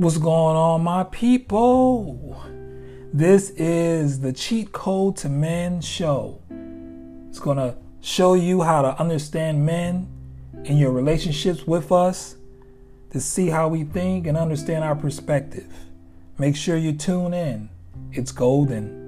What's going on, my people? This is the Cheat Code to Men show. It's going to show you how to understand men in your relationships with us, to see how we think and understand our perspective. Make sure you tune in. It's golden.